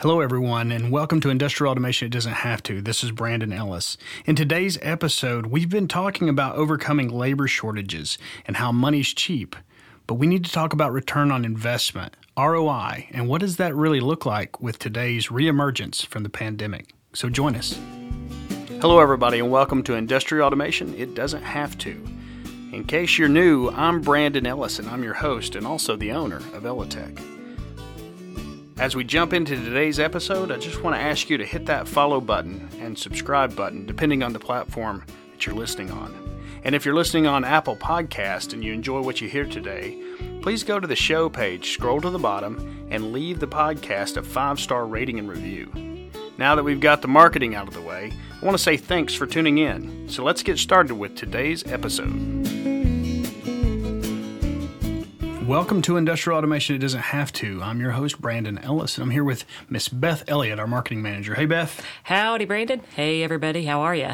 Hello, everyone, and welcome to Industrial Automation It Doesn't Have to. This is Brandon Ellis. In today's episode, we've been talking about overcoming labor shortages and how money's cheap. But we need to talk about return on investment, ROI, and what does that really look like with today's reemergence from the pandemic. So join us. Hello, everybody, and welcome to Industrial Automation It Doesn't Have to. In case you're new, I'm Brandon Ellis, and I'm your host and also the owner of Elitech. As we jump into today's episode, I just want to ask you to hit that follow button and subscribe button, depending on the platform that you're listening on. And if you're listening on Apple Podcast and you enjoy what you hear today, please go to the show page, scroll to the bottom, and leave the podcast a five star rating and review. Now that we've got the marketing out of the way, I want to say thanks for tuning in. So let's get started with today's episode. Welcome to Industrial Automation It Doesn't Have to. I'm your host, Brandon Ellis, and I'm here with Miss Beth Elliott, our marketing manager. Hey, Beth. Howdy, Brandon. Hey, everybody. How are you?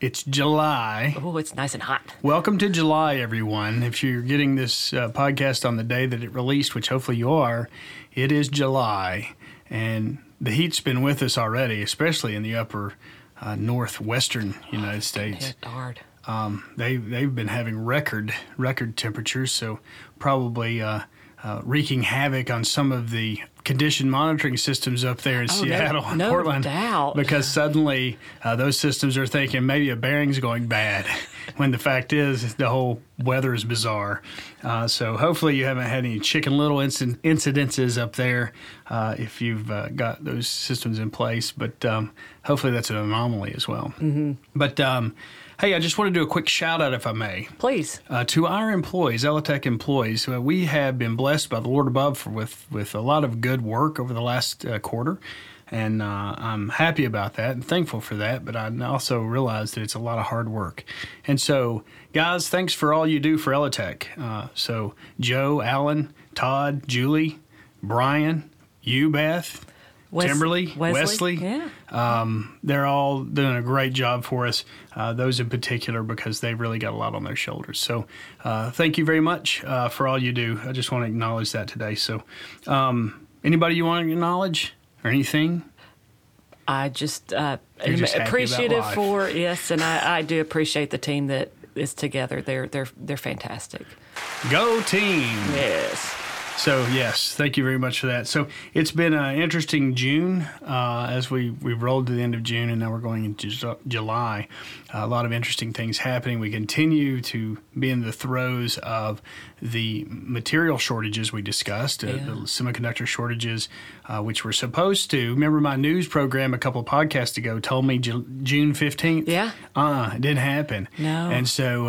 It's July. Oh, it's nice and hot. Welcome to July, everyone. If you're getting this uh, podcast on the day that it released, which hopefully you are, it is July. And the heat's been with us already, especially in the upper uh, northwestern United States. Hit hard. Um, they they've been having record record temperatures, so probably uh, uh, wreaking havoc on some of the condition monitoring systems up there in Oh, no- Seattle and no Portland. doubt. Because suddenly uh, those systems are thinking maybe a bearing's going bad, when the fact is the whole weather is bizarre. Uh, so hopefully you haven't had any chicken little inci- incidences up there uh, if you've uh, got those systems in place. But um, hopefully that's an anomaly as well. Mm-hmm. But um, hey, I just want to do a quick shout out, if I may. Please. Uh, to our employees, Elitech employees, uh, we have been blessed by the Lord above for, with with a lot of good work over the last uh, quarter, and uh, I'm happy about that and thankful for that. But I also realize that it's a lot of hard work, and so guys, thanks for all you do for Elitech. Uh, so Joe, Alan, Todd, Julie, Brian, you, Beth. Wes- Timberly, Wesley, Yeah. um, they're all doing a great job for us. Uh, those in particular because they've really got a lot on their shoulders. So, uh, thank you very much uh, for all you do. I just want to acknowledge that today. So, um, anybody you want to acknowledge or anything? I just, uh, am just appreciative for yes, and I, I do appreciate the team that is together. They're they're they're fantastic. Go team! Yes. So yes, thank you very much for that. So it's been an interesting June uh, as we we've rolled to the end of June and now we're going into Ju- July. a lot of interesting things happening. We continue to be in the throes of the material shortages we discussed, uh, Yeah. the semiconductor shortages, uh, which were supposed to. Remember my news program a couple of podcasts ago told me Ju- June fifteenth. Yeah. Uh, it didn't happen. No. And so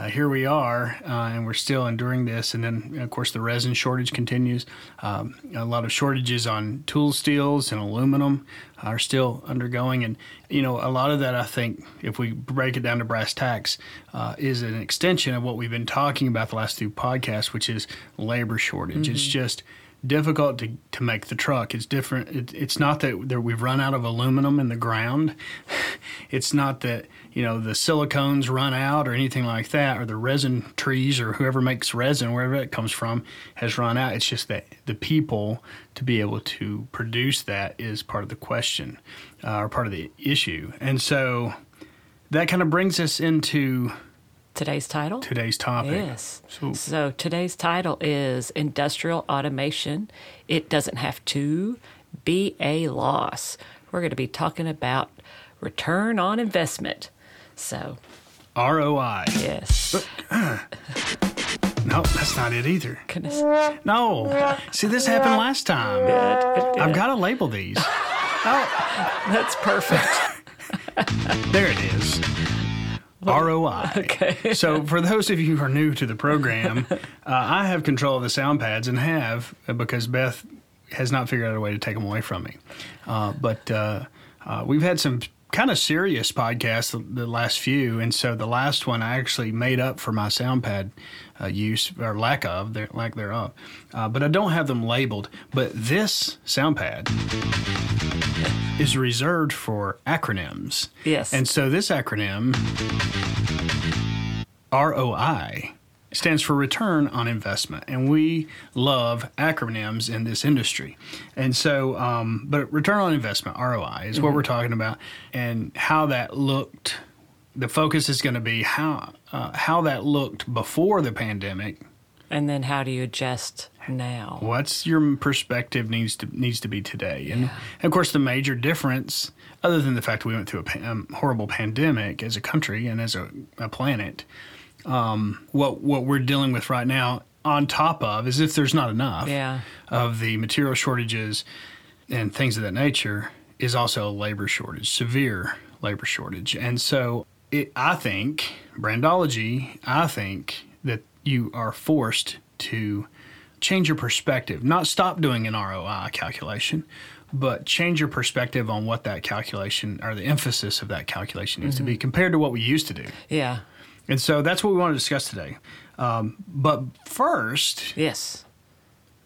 uh, here we are, uh, and we're still enduring this. And then, of course, the resin shortage continues. Um, a lot of shortages on tool steels and aluminum are still undergoing. And, you know, a lot of that, I think, if we break it down to brass tacks, uh, is an extension of what we've been talking about the last two podcasts, which is labor shortage. It's just difficult to, to make the truck. It's different. It, it's not that, that we've run out of aluminum in the ground. it's not that you know the silicones run out or anything like that, or the resin trees or whoever makes resin, wherever it comes from, has run out. It's just that the people to be able to produce that is part of the question uh, or part of the issue, and so that kind of brings us into Today's title. today's topic. Yes. So- So, today's title is Industrial Automation. It doesn't have to be a loss. We're going to be talking about return on investment. So, ROI. yes. No, that's not it either. Goodness. No. See, this happened last time. I've got to label these. Oh, that's perfect. There it is. ROI. Okay. So, for those of you who are new to the program, uh, I have control of the sound pads and have uh, because Beth has not figured out a way to take them away from me. Uh, but uh, uh, we've had some kind of serious podcasts the, the last few, and so the last one I actually made up for my sound pad uh, use or lack of, their, lack thereof. Uh, but I don't have them labeled. But this sound pad is reserved for acronyms. Yes. And so this acronym, ROI, stands for return on investment, and we love acronyms in this industry. And so, um, but return on investment (ROI) is what we're talking about, and how that looked. The focus is going to be how uh, how that looked before the pandemic. And then how do you adjust now? What's your perspective needs to needs to be today, and, and of course the major difference, other than the fact that we went through a um, horrible pandemic as a country and as a, a planet, um, what what we're dealing with right now, on top of, is if there's not enough Yeah. of the material shortages and things of that nature, is also a labor shortage, severe labor shortage, and so it, I think brandology. I think that you are forced to change your perspective, not stop doing an ROI calculation, but change your perspective on what that calculation or the emphasis of that calculation needs to be compared to what we used to do. Yeah. And so that's what we want to discuss today. Um, but first, Yes.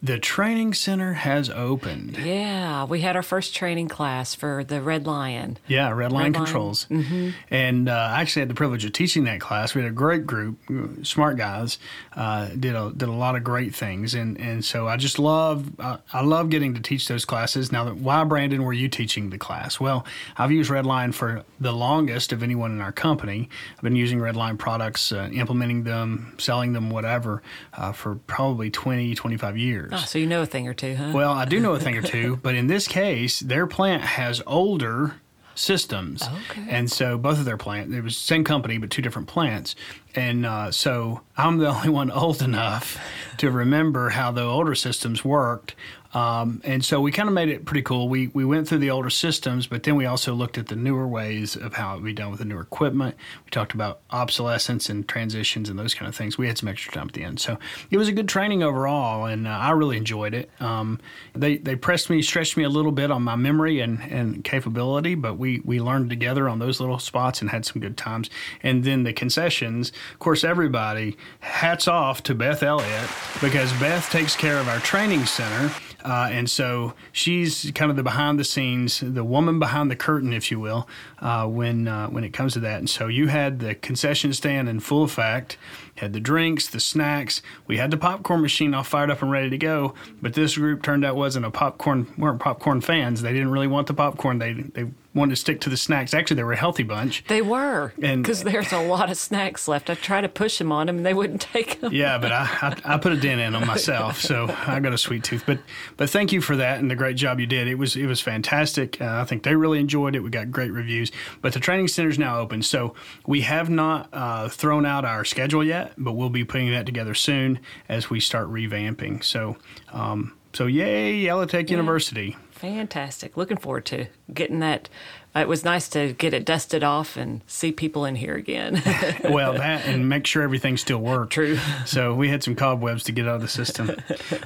The training center has opened. Yeah. We had our first training class for the Red Lion. Yeah, Red Lion Red. Controls. Mm-hmm. And uh, I actually had the privilege of teaching that class. We had a great group, uh, smart guys, uh, did a did a lot of great things, and and so I just love uh, I love getting to teach those classes. Now, why Brandon were you teaching the class? Well, I've used Red Lion for the longest of anyone in our company. I've been using Red Lion products, uh, implementing them, selling them, whatever, uh, for probably 20, 25 years. Oh, so you know a thing or two, huh? Well, I do know a thing or two, but in this case, their plant has older systems, Okay. and so both of their plant it was same company but two different plants, and uh, so I'm the only one old enough to remember how the older systems worked. Um, and so we kind of made it pretty cool. We we went through the older systems, but then we also looked at the newer ways of how it would be done with the newer equipment. We talked about obsolescence and transitions and those kind of things. We had some extra time at the end, so it was a good training overall, and uh, I really enjoyed it. Um, they they pressed me, stretched me a little bit on my memory and, and capability, but we we learned together on those little spots and had some good times. And then the concessions, of course, everybody hats off to Beth Elliott because Beth takes care of our training center. Uh, and so she's kind of the behind the scenes, the woman behind the curtain, if you will, uh, when uh, when it comes to that. And so you had the concession stand in full effect, had the drinks, the snacks. We had the popcorn machine all fired up and ready to go. But this group turned out wasn't a popcorn weren't popcorn fans. They didn't really want the popcorn. They they wanted to stick to the snacks. Actually, they were a healthy bunch. they were. And- Because there's a lot of snacks left. I tried to push them on them and they wouldn't take them. Yeah, but I, I I put a dent in them myself, so I got a sweet tooth. But but thank you for that and the great job you did. It was it was fantastic. Uh, I think they really enjoyed it. We got great reviews. But the training center's now open, so we have not uh, thrown out our schedule yet, but we'll be putting that together soon as we start revamping. So um, so yay, Elitech University. Fantastic. Looking forward to getting that. It was nice to get it dusted off and see people in here again. well, that and make sure everything still works. True. So we had some cobwebs to get out of the system.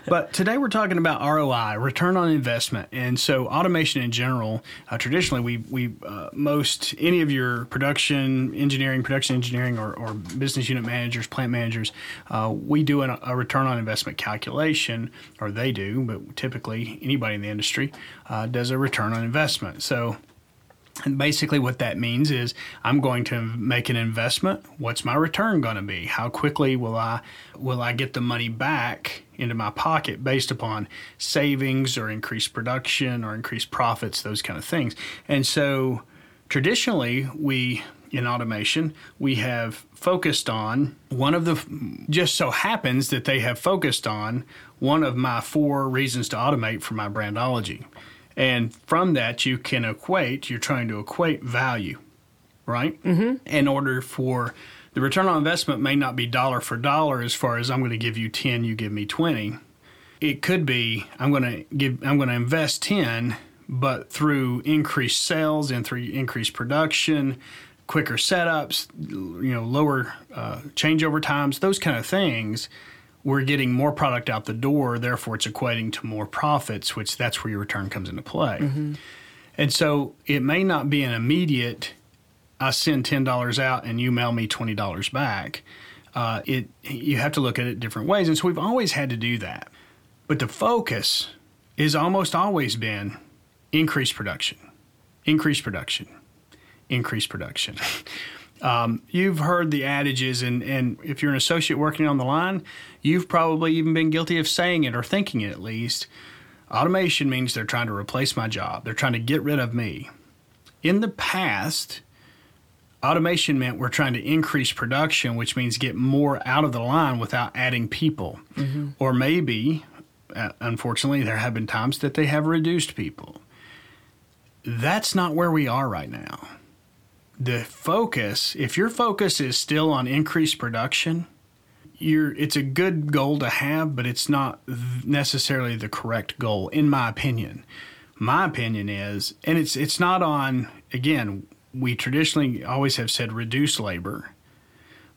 but today we're talking about ROI, return on investment, and so automation in general. Uh, traditionally, we we uh, most any of your production engineering, production engineering, or, or business unit managers, plant managers, uh, we do an, a return on investment calculation, or they do, but typically anybody in the industry uh, does a return on investment. So. And basically, what that means is I'm going to make an investment. What's my return going to be? How quickly will I will I get the money back into my pocket based upon savings or increased production or increased profits, those kind of things. And so, traditionally, we in automation we have focused on one of the just so happens that they have focused on one of my four reasons to automate for my brandology. And from that, you can equate, you're trying to equate value, right? Mm-hmm. In order for the return on investment may not be dollar for dollar as far as I'm going to give you 10, you give me 20. It could be I'm going to give, I'm going to invest 10, but through increased sales and through increased production, quicker setups, you know, lower uh, changeover times, those kind of things, we're getting more product out the door. Therefore, it's equating to more profits, which that's where your return comes into play. And so it may not be an immediate, I send $10 out and you mail me $20 back. Uh, it You have to look at it different ways. And so we've always had to do that. But the focus has almost always been increased production, increased production, increased production. Um, you've heard the adages, and, and if you're an associate working on the line, you've probably even been guilty of saying it or thinking it at least. Automation means they're trying to replace my job, they're trying to get rid of me. In the past, automation meant we're trying to increase production, which means get more out of the line without adding people. Mm-hmm. Or maybe, uh, unfortunately, there have been times that they have reduced people. That's not where we are right now. The focus, if your focus is still on increased production, you're, it's a good goal to have, but it's not necessarily the correct goal, in my opinion. My opinion is, and it's it's not on again we traditionally always have said reduce labor.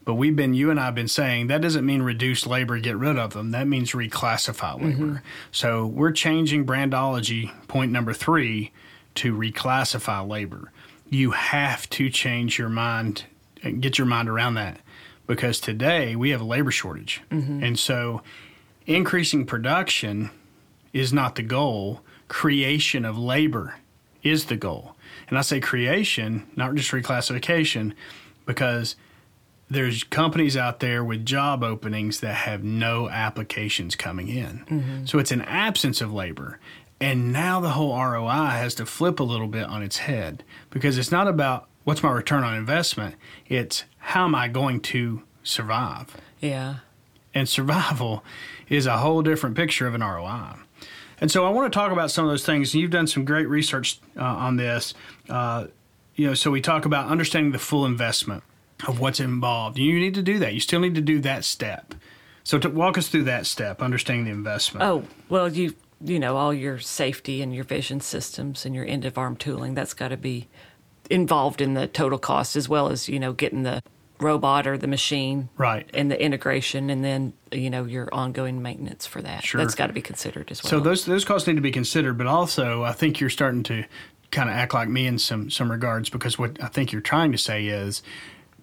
But we've been, you and I have been saying that doesn't mean reduce labor, get rid of them. That means reclassify labor. Mm-hmm. So we're changing brandology, point number three, to reclassify labor. You have to change your mind, get your mind around that because today we have a labor shortage. Mm-hmm. And so increasing production is not the goal, creation of labor is the goal. And I say creation, not just reclassification, because there's companies out there with job openings that have no applications coming in. Mm-hmm. So it's an absence of labor. And now the whole ROI has to flip a little bit on its head because it's not about what's my return on investment, it's how am I going to survive? Yeah. And survival is a whole different picture of an ROI. And so I want to talk about some of those things. You've done some great research uh, on this. Uh, you know, so we talk about understanding the full investment of what's involved. You need to do that. You still need to do that step. So to walk us through that step, understanding the investment. Oh, well, you you know, all your safety and your vision systems and your end of arm tooling, that's got to be involved in the total cost as well as, you know, getting the robot or the machine right. and the integration and then you know your ongoing maintenance for that. Sure. that's got to be considered as well. so those those costs need to be considered but also i think you're starting to kind of act like me in some some regards because what i think you're trying to say is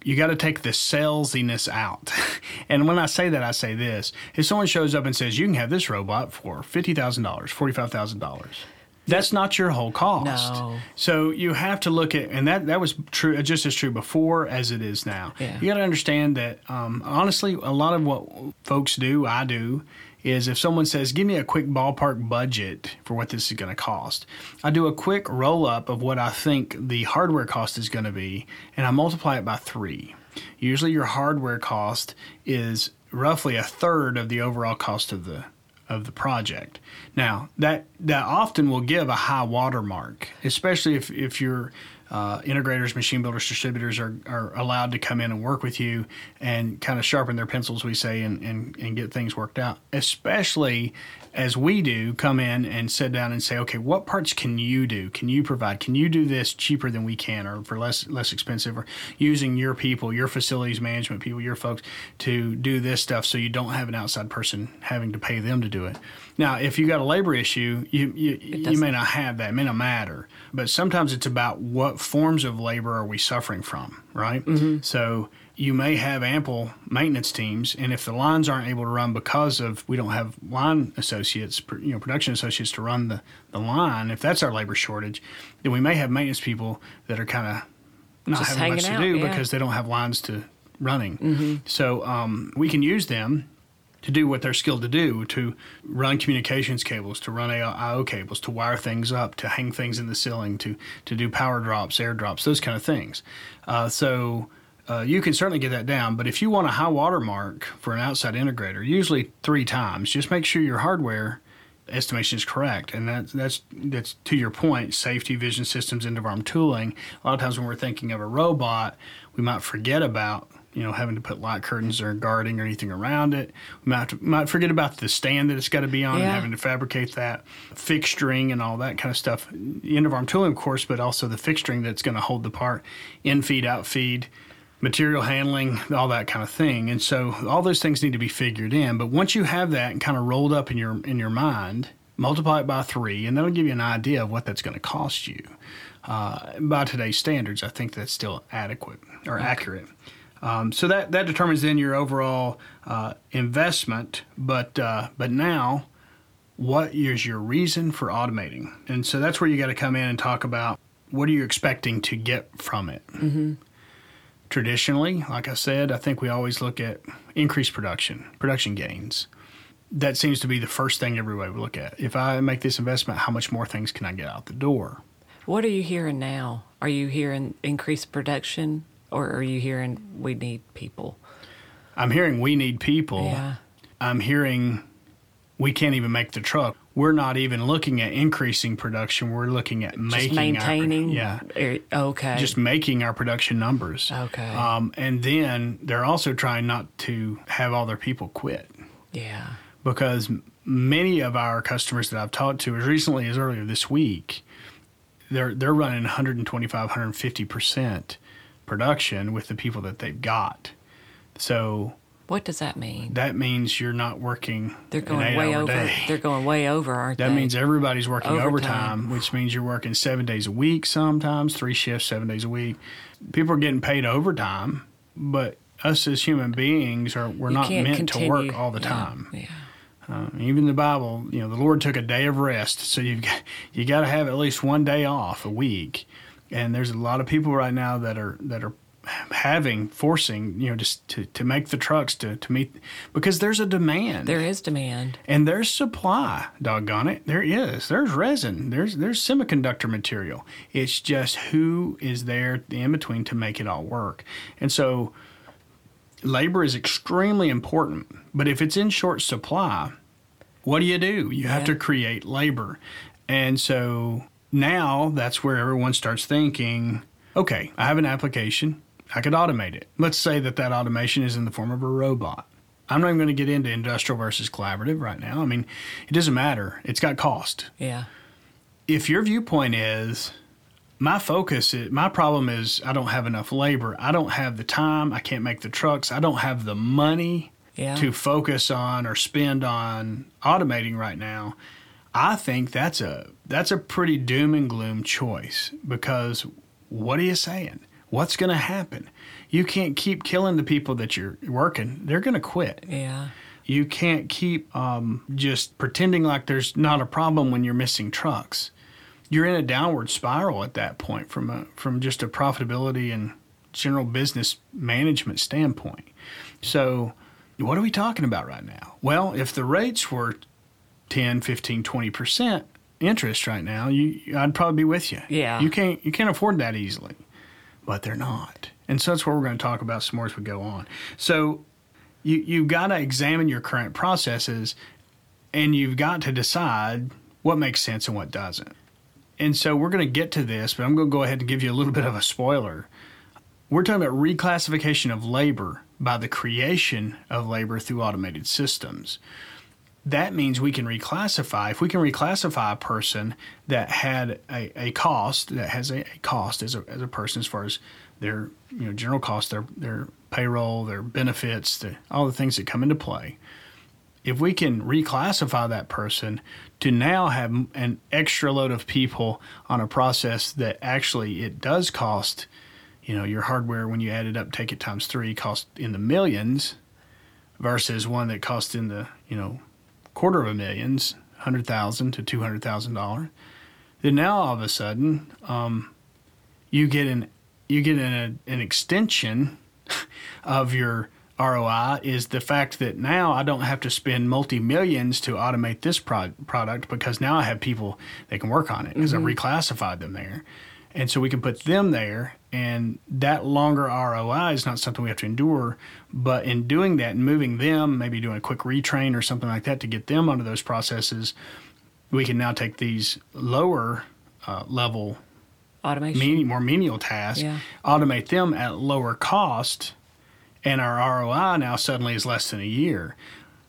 you got to take the salesiness out. and when I say that, I say this: if someone shows up and says you can have this robot for fifty thousand dollars, forty five thousand dollars, that's not your whole cost. No. So you have to look at, and that that was true, just as true before as it is now. Yeah. You got to understand that, um, honestly, a lot of what folks do, I do, is if someone says, "Give me a quick ballpark budget for what this is going to cost," I do a quick roll up of what I think the hardware cost is going to be, and I multiply it by three. Usually, your hardware cost is roughly a third of the overall cost of the of the project. Now that that often will give a high watermark, especially if if your uh, integrators, machine builders, distributors are, are allowed to come in and work with you and kind of sharpen their pencils, we say, and, and, and get things worked out. Especially as we do, come in and sit down and say, okay, what parts can you do? Can you provide? Can you do this cheaper than we can, or for less less expensive, or using your people, your facilities management people, your folks to do this stuff, so you don't have an outside person having to pay them to do it. Now, if you got a labor issue, you you, you may not have that. It may not matter. But sometimes it's about what forms of labor are we suffering from, right? Mm-hmm. So you may have ample maintenance teams, and if the lines aren't able to run because of we don't have line associates, you know, production associates to run the, the line, if that's our labor shortage, then we may have maintenance people that are kind of not Just having much to out, do yeah. because they don't have lines to running. Mm-hmm. So um, we can use them to do what they're skilled to do to run communications cables to run IO cables to wire things up to hang things in the ceiling to to do power drops air drops those kind of things. Uh, so uh, you can certainly get that down but if you want a high water mark for an outside integrator usually three times. Just make sure your hardware estimation is correct and that, that's that's to your point safety vision systems end of arm tooling. A lot of times when we're thinking of a robot we might forget about you know, having to put light curtains or guarding or anything around it. We might, to, might forget about the stand that it's got to be on yeah. and having to fabricate that, fixturing and all that kind of stuff. End of arm tooling, of course, but also the fixturing that's going to hold the part, in feed, out feed, material handling, all that kind of thing. And so all those things need to be figured in. But once you have that and kind of rolled up in your in your mind, multiply it by three, and that'll give you an idea of what that's going to cost you. Uh, by today's standards, I think that's still adequate or okay. accurate. Um, so that, that determines then your overall uh, investment. But uh, but now, what is your reason for automating? And so that's where you got to come in and talk about what are you expecting to get from it. Mm-hmm. traditionally, like I said, I think we always look at increased production, production gains. That seems to be the first thing everybody would look at. If I make this investment, how much more things can I get out the door? What are you hearing now? Are you hearing increased production or are you hearing we need people? I'm hearing we need people. Yeah. I'm hearing we can't even make the truck. We're not even looking at increasing production. We're looking at making Just maintaining. Our, yeah. Er, Okay. Just making our production numbers. Okay. Um, and then they're also trying not to have all their people quit yeah. because many of our customers that I've talked to as recently as earlier this week, they're they're running 125, 150 percent production with the people that they've got. So What does that mean? that means you're not working They're going way over. day. They're going way over, aren't That they? means everybody's working overtime. Overtime. which means you're working seven days a week sometimes, three shifts, seven days a week. People are getting paid overtime, but us as human beings are we're You not meant to work all the yeah, time. Yeah. Uh, even the Bible, you know, the Lord took a day of rest, so you've got, you got to have at least one day off a week. And there's a lot of people right now that are that are having forcing you know just to, to make the trucks to, to meet because there's a demand. There is demand. and there's supply doggone it. There is. There's resin. There's there's semiconductor material. It's just who is there in between to make it all work. And so labor is extremely important. But if it's in short supply what do you do? You have Yeah. to create labor. And so now that's where everyone starts thinking okay i have an application. I could automate it. Let's say that that automation is in the form of a robot. I'm not even going to get into industrial versus collaborative right now. I mean it doesn't matter. It's got cost. Yeah. if your viewpoint is my focus is, my problem is i don't have enough labor. I don't have the time. I can't make the trucks. I don't have the money Yeah. to focus on or spend on automating right now i think that's a that's a pretty doom and gloom choice because what are you saying what's going to happen you can't keep killing the people that you're working they're going to quit Yeah. you can't keep um, just pretending like there's not a problem when you're missing trucks. You're in a downward spiral at that point from a from just a profitability and general business management standpoint. So, what are we talking about right now? Well, if the rates were 10, 15, 20% interest right now, you I'd probably be with you. Yeah. You can't you can't afford that easily. But they're not. And so that's what we're going to talk about some more as we go on. So, you you've got to examine your current processes and you've got to decide what makes sense and what doesn't. And so we're going to get to this, but I'm going to go ahead and give you a little bit of a spoiler. We're talking about reclassification of labor by the creation of labor through automated systems. That means we can reclassify. If we can reclassify a person that had a, a cost, that has a, a cost as a, as a person as far as their you know general cost, their their payroll, their benefits, the, all the things that come into play. If we can reclassify that person to now have an extra load of people on a process that actually it does cost, you know, your hardware when you add it up, take it times three, cost in the millions, versus one that costs in the you know quarter of a millions, hundred thousand to two hundred thousand dollars. Then now all of a sudden, um, you get an you get an an extension of your ROI is the fact that now I don't have to spend multi millions to automate this pro- product because now I have people that can work on it because I've reclassified them there. And so we can put them there, and that longer ROI is not something we have to endure. But in doing that and moving them, maybe doing a quick retrain or something like that to get them onto those processes, we can now take these lower uh, level Automation. more menial tasks, Yeah. automate them at lower cost, and our ROI now suddenly is less than a year.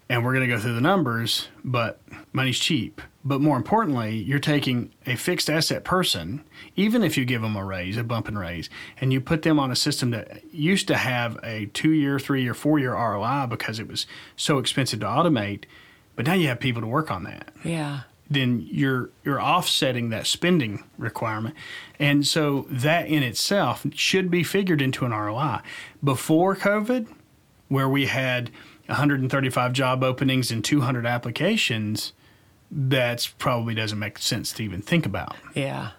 And we're going to go through the numbers, but money's cheap. But more importantly, you're taking a fixed asset person, even if you give them a raise, a bump and raise, and you put them on a system that used to have a two year, three year, four year ROI because it was so expensive to automate. But now you have people to work on that yeah. then you're you're offsetting that spending requirement. And so that in itself should be figured into an ROI. Before COVID, where we had 135 job openings and 200 applications, that's probably doesn't make sense to even think about. Yeah.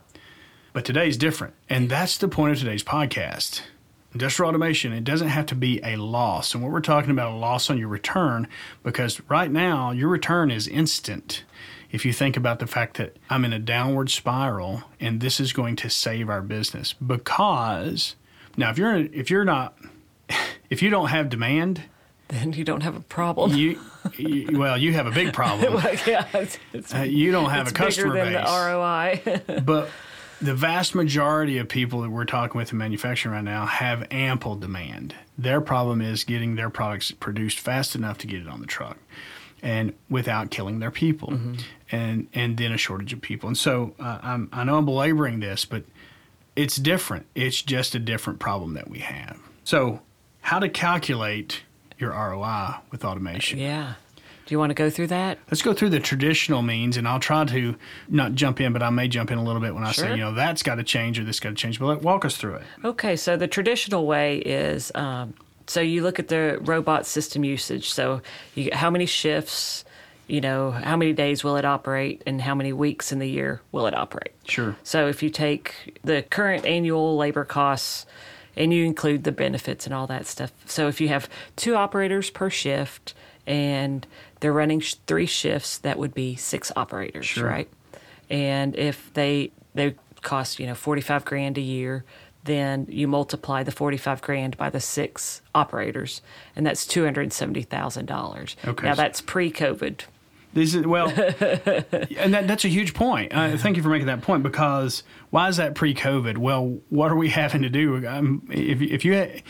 But today's different. And that's the point of today's podcast. industrial automation, it doesn't have to be a loss. And what we're talking about a loss on your return, because right now your return is instant. If you think about the fact that I'm in a downward spiral and this is going to save our business because now if you're if you're not if you don't have demand, then you don't have a problem. you, you well you have a big problem. Well, yeah, it's, it's, Uh, you don't have a customer bigger than base. the ROI. but the vast majority of people that we're talking with in manufacturing right now have ample demand. Their problem is getting their products produced fast enough to get it on the truck and without killing their people and and then a shortage of people. And so uh, I'm, I know I'm belaboring this, but it's different. It's just a different problem that we have. So how to calculate your ROI with automation? yeah. Do you want to go through that? Let's go through the traditional means, and I'll try to not jump in, but I may jump in a little bit when I say, you know, that's got to change or this got to change. But let, walk us through it. Okay, so the traditional way is um, so you look at the robot system usage. So you, how many shifts, you know, how many days will it operate, and how many weeks in the year will it operate? Sure. So if you take the current annual labor costs and you include the benefits and all that stuff. So if you have two operators per shift and they're running sh- three shifts, that would be six operators, Sure. right? And if they they cost, you know, 45 grand a year, then you multiply the 45 grand by the six operators and that's $270,000. Okay. Now that's pre-COVID. These are, well, and that, that's a huge point. Uh, thank you for making that point because why is that pre-COVID? Well, what are we having to do? Um, if if you ha-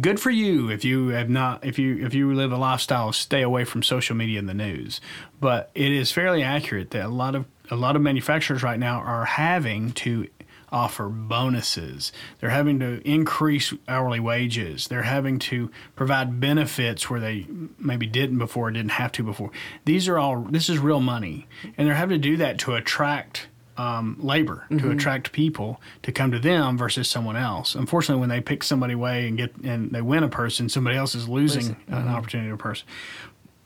good for you if you have not if you if you live a lifestyle stay away from social media and the news, but it is fairly accurate that a lot of a lot of manufacturers right now are having to offer bonuses. They're having to increase hourly wages. They're having to provide benefits where they maybe didn't before, didn't have to before. These are all, this is real money. And they're having to do that to attract um, labor, to attract people to come to them versus someone else. Unfortunately, when they pick somebody away and get and they win a person, somebody else is losing an opportunity to a person.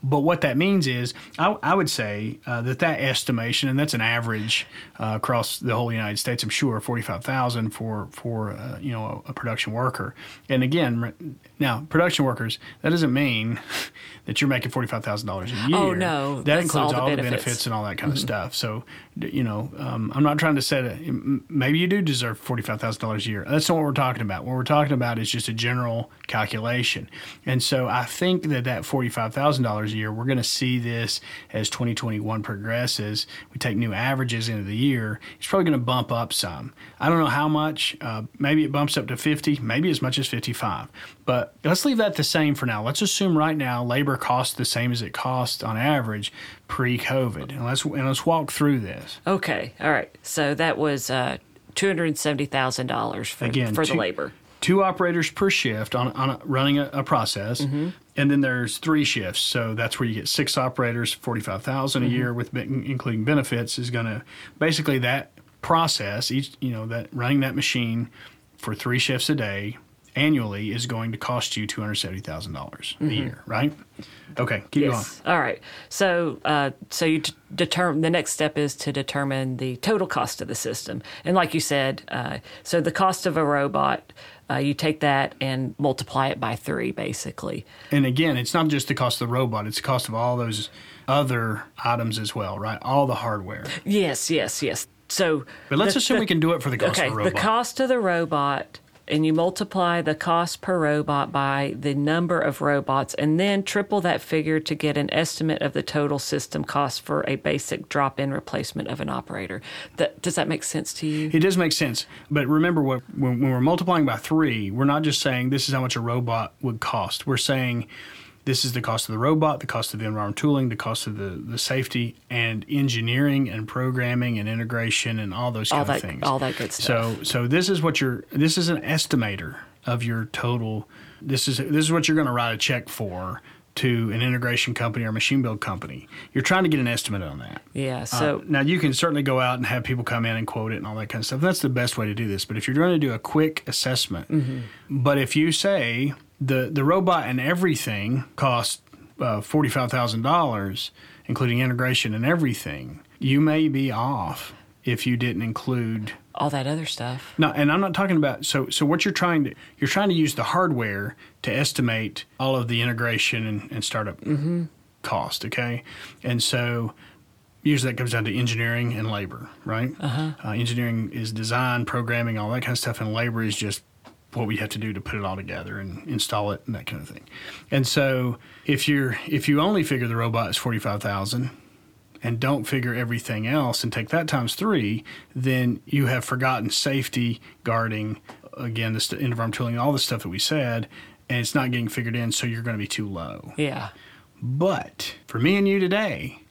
But what that means is, I, I would say uh, that that estimation, and that's an average uh, across the whole United States, I'm sure, forty five thousand for for uh, you know a, a production worker. And again, now production workers, that doesn't mean that you're making forty five thousand dollars a year. Oh, no, that includes all all the the benefits. benefits and all that kind of stuff. So, you know, um, I'm not trying to set m- Maybe you do deserve forty five thousand dollars a year. That's not what we're talking about. What we're talking about is just a general calculation. And so, I think that that forty five thousand dollars year, we're going to see this as 2021 progresses. We take new averages into the year. It's probably going to bump up some. I don't know how much. Uh, maybe it bumps up to fifty. Maybe as much as fifty five. But let's leave that the same for now. Let's assume right now labor costs the same as it costs on average pre-COVID, and let's and let's walk through this. Okay, all right. So that was uh, $270,000 for, Again, for the labor. Two operators per shift on, on a, running a, a process, and then there's three shifts. So that's where you get six operators, forty five a year with including benefits is going to basically that process each you know that running that machine for three shifts a day annually is going to cost you two hundred seventy thousand dollars a year, right? Okay, keep going. Yes. All right. So, uh, so you t- determine the next step is to determine the total cost of the system, and like you said, uh, so the cost of a robot, uh, you take that and multiply it by three, basically. And again, it's not just the cost of the robot; it's the cost of all those other items as well, right? All the hardware. Yes, yes, yes. So, But let's the- assume the- we can do it for the cost okay, of the robot. the cost of the robot, and you multiply the cost per robot by the number of robots, and then triple that figure to get an estimate of the total system cost for a basic drop-in replacement of an operator. That does that make sense to you? It does make sense, but remember what when, when we're multiplying by three, we're not just saying this is how much a robot would cost. We're saying this is the cost of the robot, the cost of the environmental tooling, the cost of the, the safety and engineering and programming and integration and all those All kind that- of things. all that good stuff. So so this is what you're this is an estimator of your total. This is this is what you're going to write a check for to an integration company or machine build company. You're trying to get an estimate on that. Yeah. Uh, So now you can certainly go out and have people come in and quote it and all that kind of stuff. That's the best way to do this. But if you're going to do a quick assessment, Mm-hmm. but if you say the the robot and everything cost uh, forty five thousand dollars, including integration and everything, you may be off if you didn't include All that other stuff. no, and I'm not talking about so so what you're trying to you're trying to use the hardware to estimate all of the integration and, and startup cost, okay? And so usually that comes down to engineering and labor, right? Uh-huh. engineering is design, programming, all that kind of stuff, and labor is just what we have to do to put it all together and install it and that kind of thing. And so if you're if you only figure the robot is forty five thousand and don't figure everything else and take that times three, then you have forgotten safety, guarding, again, this end of arm tooling, all the stuff that we said, and it's not getting figured in, so you're going to be too low. Yeah. But for me and you today,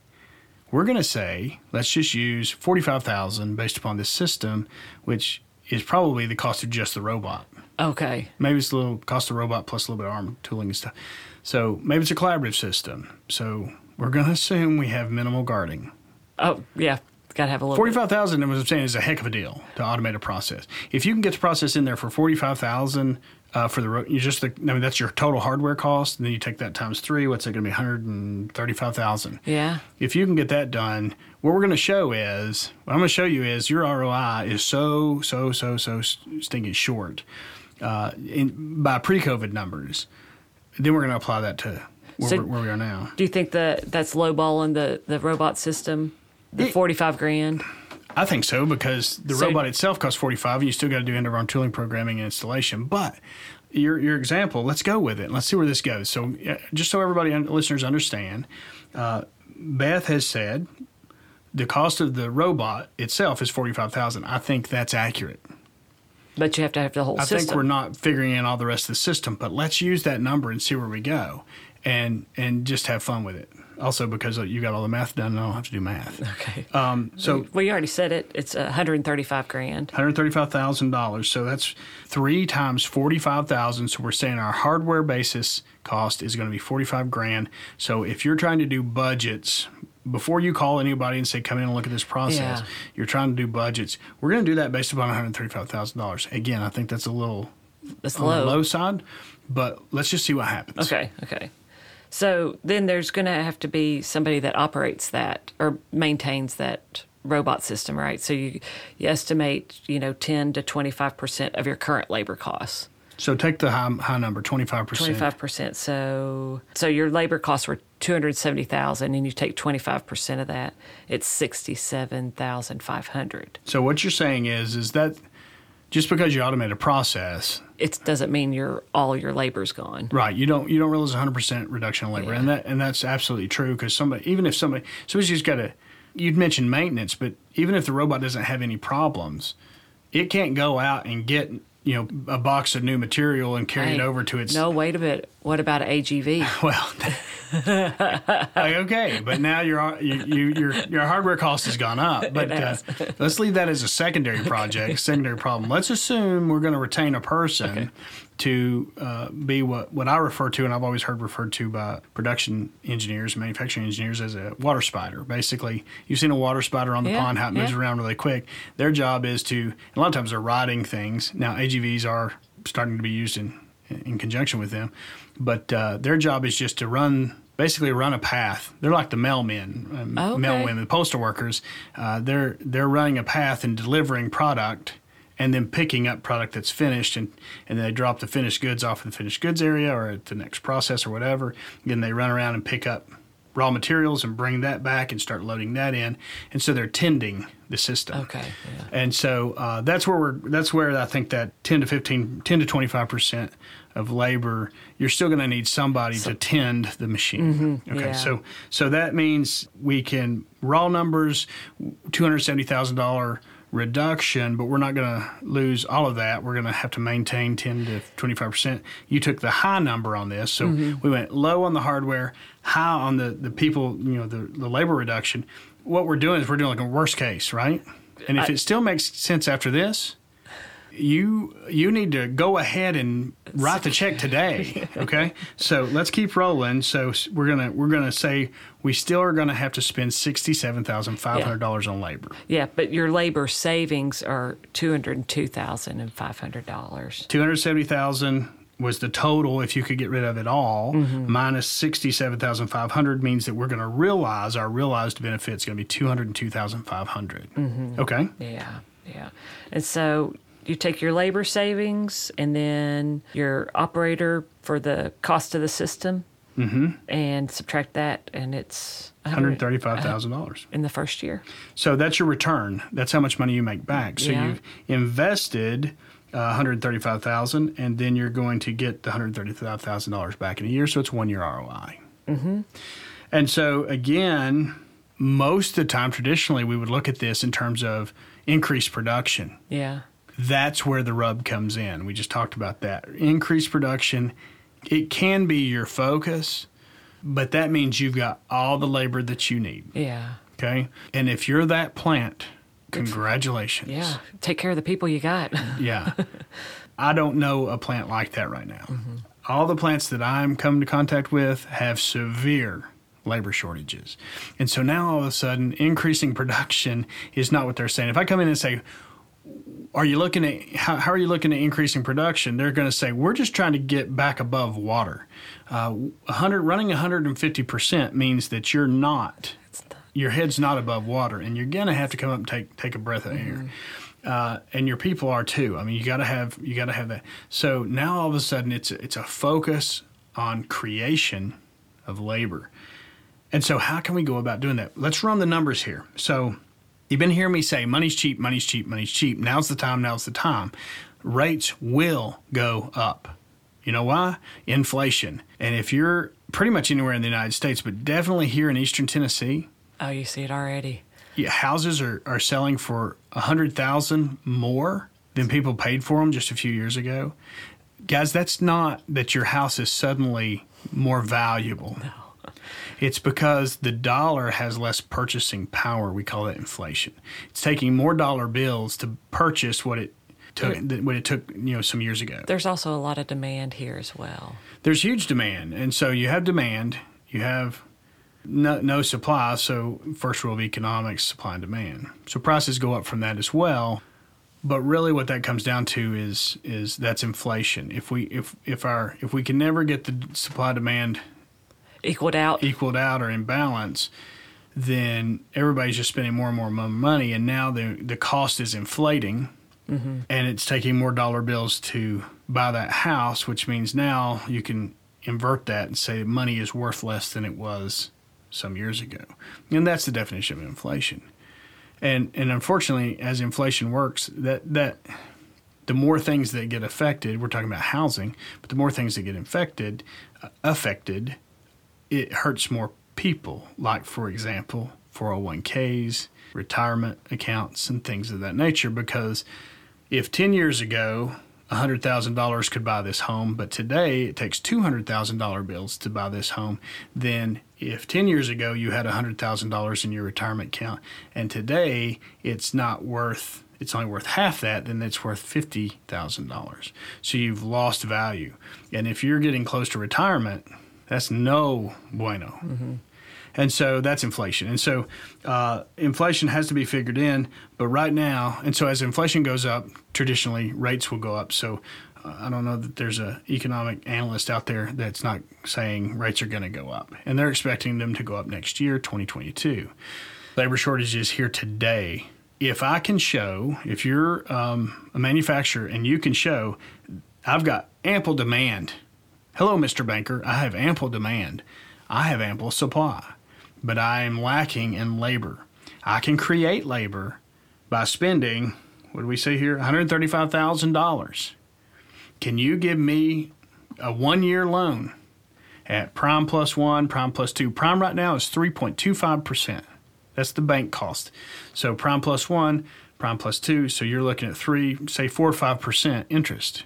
we're going to say let's just use 45,000 based upon this system, which is probably the cost of just the robot. Okay. Maybe it's a little cost of robot plus a little bit of arm tooling and stuff. So maybe it's a collaborative system. So we're going to assume we have minimal guarding. Oh, yeah. Got to have a little. Forty-five thousand, as I'm saying, is a heck of a deal to automate a process. If you can get the process in there for forty-five thousand uh, for the ro- you just the, I mean that's your total hardware cost, and then you take that times three. What's it going to be? One hundred and thirty-five thousand. Yeah. If you can get that done, what we're going to show is what I'm going to show you is your ROI is so so so so stinking short uh, in, by pre-COVID numbers. Then we're going to apply that to where, So- we're, where we are now. Do you think that that's lowballing the the robot system? The It- forty five grand. I think so because the So- robot itself costs forty five, and you still got to do end of arm tooling programming and installation. But your your example, let's go with it. Let's see where this goes. So just so everybody listeners understand, uh, Beth has said the cost of the robot itself is forty five thousand. I think that's accurate. But you have to have the whole I system. think we're not figuring in all the rest of the system, but let's use that number and see where we go, and and just have fun with it. Also, because you got all the math done, and I don't have to do math. okay. Um, so well, you already said it. It's one hundred and thirty five grand. Hundred thirty-five thousand dollars. So that's three times forty-five thousand. So we're saying our hardware basis cost is going to be forty-five grand. So if you're trying to do budgets before you call anybody and say come in and look at this process, Yeah. you're trying to do budgets. We're going to do that based upon one hundred thirty-five thousand dollars. Again, I think that's a little on low. low side, but let's just see what happens. Okay, okay. So then there's going to have to be somebody that operates that or maintains that robot system, right? So you you estimate, you know, 10 to 25% of your current labor costs. So take the high, high number, twenty-five percent. 25%. So so your labor costs were 270,000 and you take 25% of that, it's 67,500. So what you're saying is, is that just because you automate a process, It doesn't mean your all your labor's gone. Right. You don't you don't realize 100 percent reduction in labor, and that and that's absolutely true because somebody even if somebody somebody's just got to you'd mentioned maintenance, but even if the robot doesn't have any problems, it can't go out and get you know a box of new material and carry it over to its No, wait a bit. What about AGV? well. like, okay, but now your you, you, your your hardware cost has gone up. But uh, let's leave that as a secondary project, secondary problem. Let's assume we're going to retain a person Okay. To uh, be what what I refer to, and I've always heard referred to by production engineers, manufacturing engineers, as a water spider. Basically, you've seen a water spider on the Yeah, pond, how it moves yeah. around really quick. Their job is to, a lot of times they're riding things. Now AGVs are starting to be used in in conjunction with them, but uh, their job is just to run. Basically, run a path. They're like the mailmen, um, Okay. mailwomen, postal workers. Uh, they're they're running a path and delivering product, and then picking up product that's finished, and and then they drop the finished goods off in the finished goods area or at the next process or whatever. Then they run around and pick up raw materials and bring that back and start loading that in, and so they're tending the system. Okay. Yeah. And so uh, that's where we're. That's where I think that ten to 15, 10 to twenty five percent of labor, you're still going to need somebody to tend the machine. okay, yeah. so so that means we can raw numbers, two hundred seventy thousand dollar reduction, but we're not going to lose all of that. We're going to have to maintain ten to twenty five percent. You took the high number on this, so mm-hmm. we went low on the hardware, high on the the people, you know, the the labor reduction. What we're doing is we're doing like a worst case, right? And if I- it still makes sense after this, you you need to go ahead and write the check today. Okay, so let's keep rolling. So we're gonna we're gonna say we still are gonna have to spend sixty seven thousand five hundred dollars on labor. Yeah, but your labor savings are two hundred two thousand and five hundred dollars. Two hundred seventy thousand was the total if you could get rid of it all mm-hmm. minus 67,500 means that we're going to realize our realized benefit is going to be 202,500. Mm-hmm. Okay? Yeah, yeah. And so you take your labor savings and then your operator for the cost of the system and subtract that, and it's $135,000. in the first year. So that's your return. That's how much money you make back. So Yeah. you've invested uh, 135,000 and then you're going to get the $135,000 back in a year, so it's 1 year ROI. Mm-hmm. And so again, most of the time traditionally we would look at this in terms of increased production. Yeah. That's where the rub comes in. We just talked about that. Increased production, it can be your focus, but that means you've got all the labor that you need. Yeah. Okay. And if you're that plant, congratulations. Yeah. Take care of the people you got. Yeah. I don't know a plant like that right now. Mm-hmm. All the plants that I'm coming to contact with have severe labor shortages. And so now all of a sudden, increasing production is not what they're saying. If I come in and say, are you looking at how, how are you looking at increasing production? They're going to say we're just trying to get back above water. Uh, 100 running 150 percent means that you're not your head's not above water, and you're gonna have to come up and take take a breath of air. Uh, and your people are too. I mean, you got to have you got to have that. So now all of a sudden, it's a, it's a focus on creation of labor. And so, how can we go about doing that? Let's run the numbers here. So, you've been hearing me say money's cheap, money's cheap, money's cheap. Now's the time, now's the time. Rates will go up. You know why? Inflation. And if you're pretty much anywhere in the United States, but definitely here in Eastern Tennessee, oh, you see it already. yeah, houses are, are selling for a hundred thousand more than people paid for them just a few years ago. Guys, that's not that your house is suddenly more valuable. It's because the dollar has less purchasing power. We call that inflation. It's taking more dollar bills to purchase what it took mm. what it took you know some years ago. There's also a lot of demand here as well. There's huge demand, and so you have demand, you have no, no supply. So first rule of economics: supply and demand. So prices go up from that as well. But really, what that comes down to is is that's inflation. If we if if our if we can never get the supply demand Equaled out. equaled out or in balance, then everybody's just spending more and more money, and now the the cost is inflating, and it's taking more dollar bills to buy that house, which means now you can invert that and say money is worth less than it was some years ago, and that's the definition of inflation. And and unfortunately, as inflation works, that that the more things that get affected, we're talking about housing, but the more things that get infected, uh, affected, it hurts more people. Like for example, 401ks, retirement accounts, and things of that nature. Because if 10 years ago, $100,000 could buy this home, but today it takes $200,000 bills to buy this home, then if 10 years ago you had $100,000 in your retirement account and today it's not worth it's only worth half that, then it's worth $50,000. So you've lost value. And if you're getting close to retirement, that's no bueno. And so that's inflation. And so uh, inflation has to be figured in. But right now, and so as inflation goes up, traditionally rates will go up. So uh, I don't know that there's a economic analyst out there that's not saying rates are going to go up, and they're expecting them to go up next year, 2022. Labor shortage is here today. If I can show, if you're um, a manufacturer and you can show, I've got ample demand. Hello, Mr. Banker. I have ample demand. I have ample supply, but I am lacking in labor. I can create labor by spending, what do we say here? $135,000. Can you give me a one year loan at prime plus one, prime plus two? Prime right now is 3.25%. That's the bank cost. So prime plus one, prime plus two. So you're looking at three, say four or 5% interest.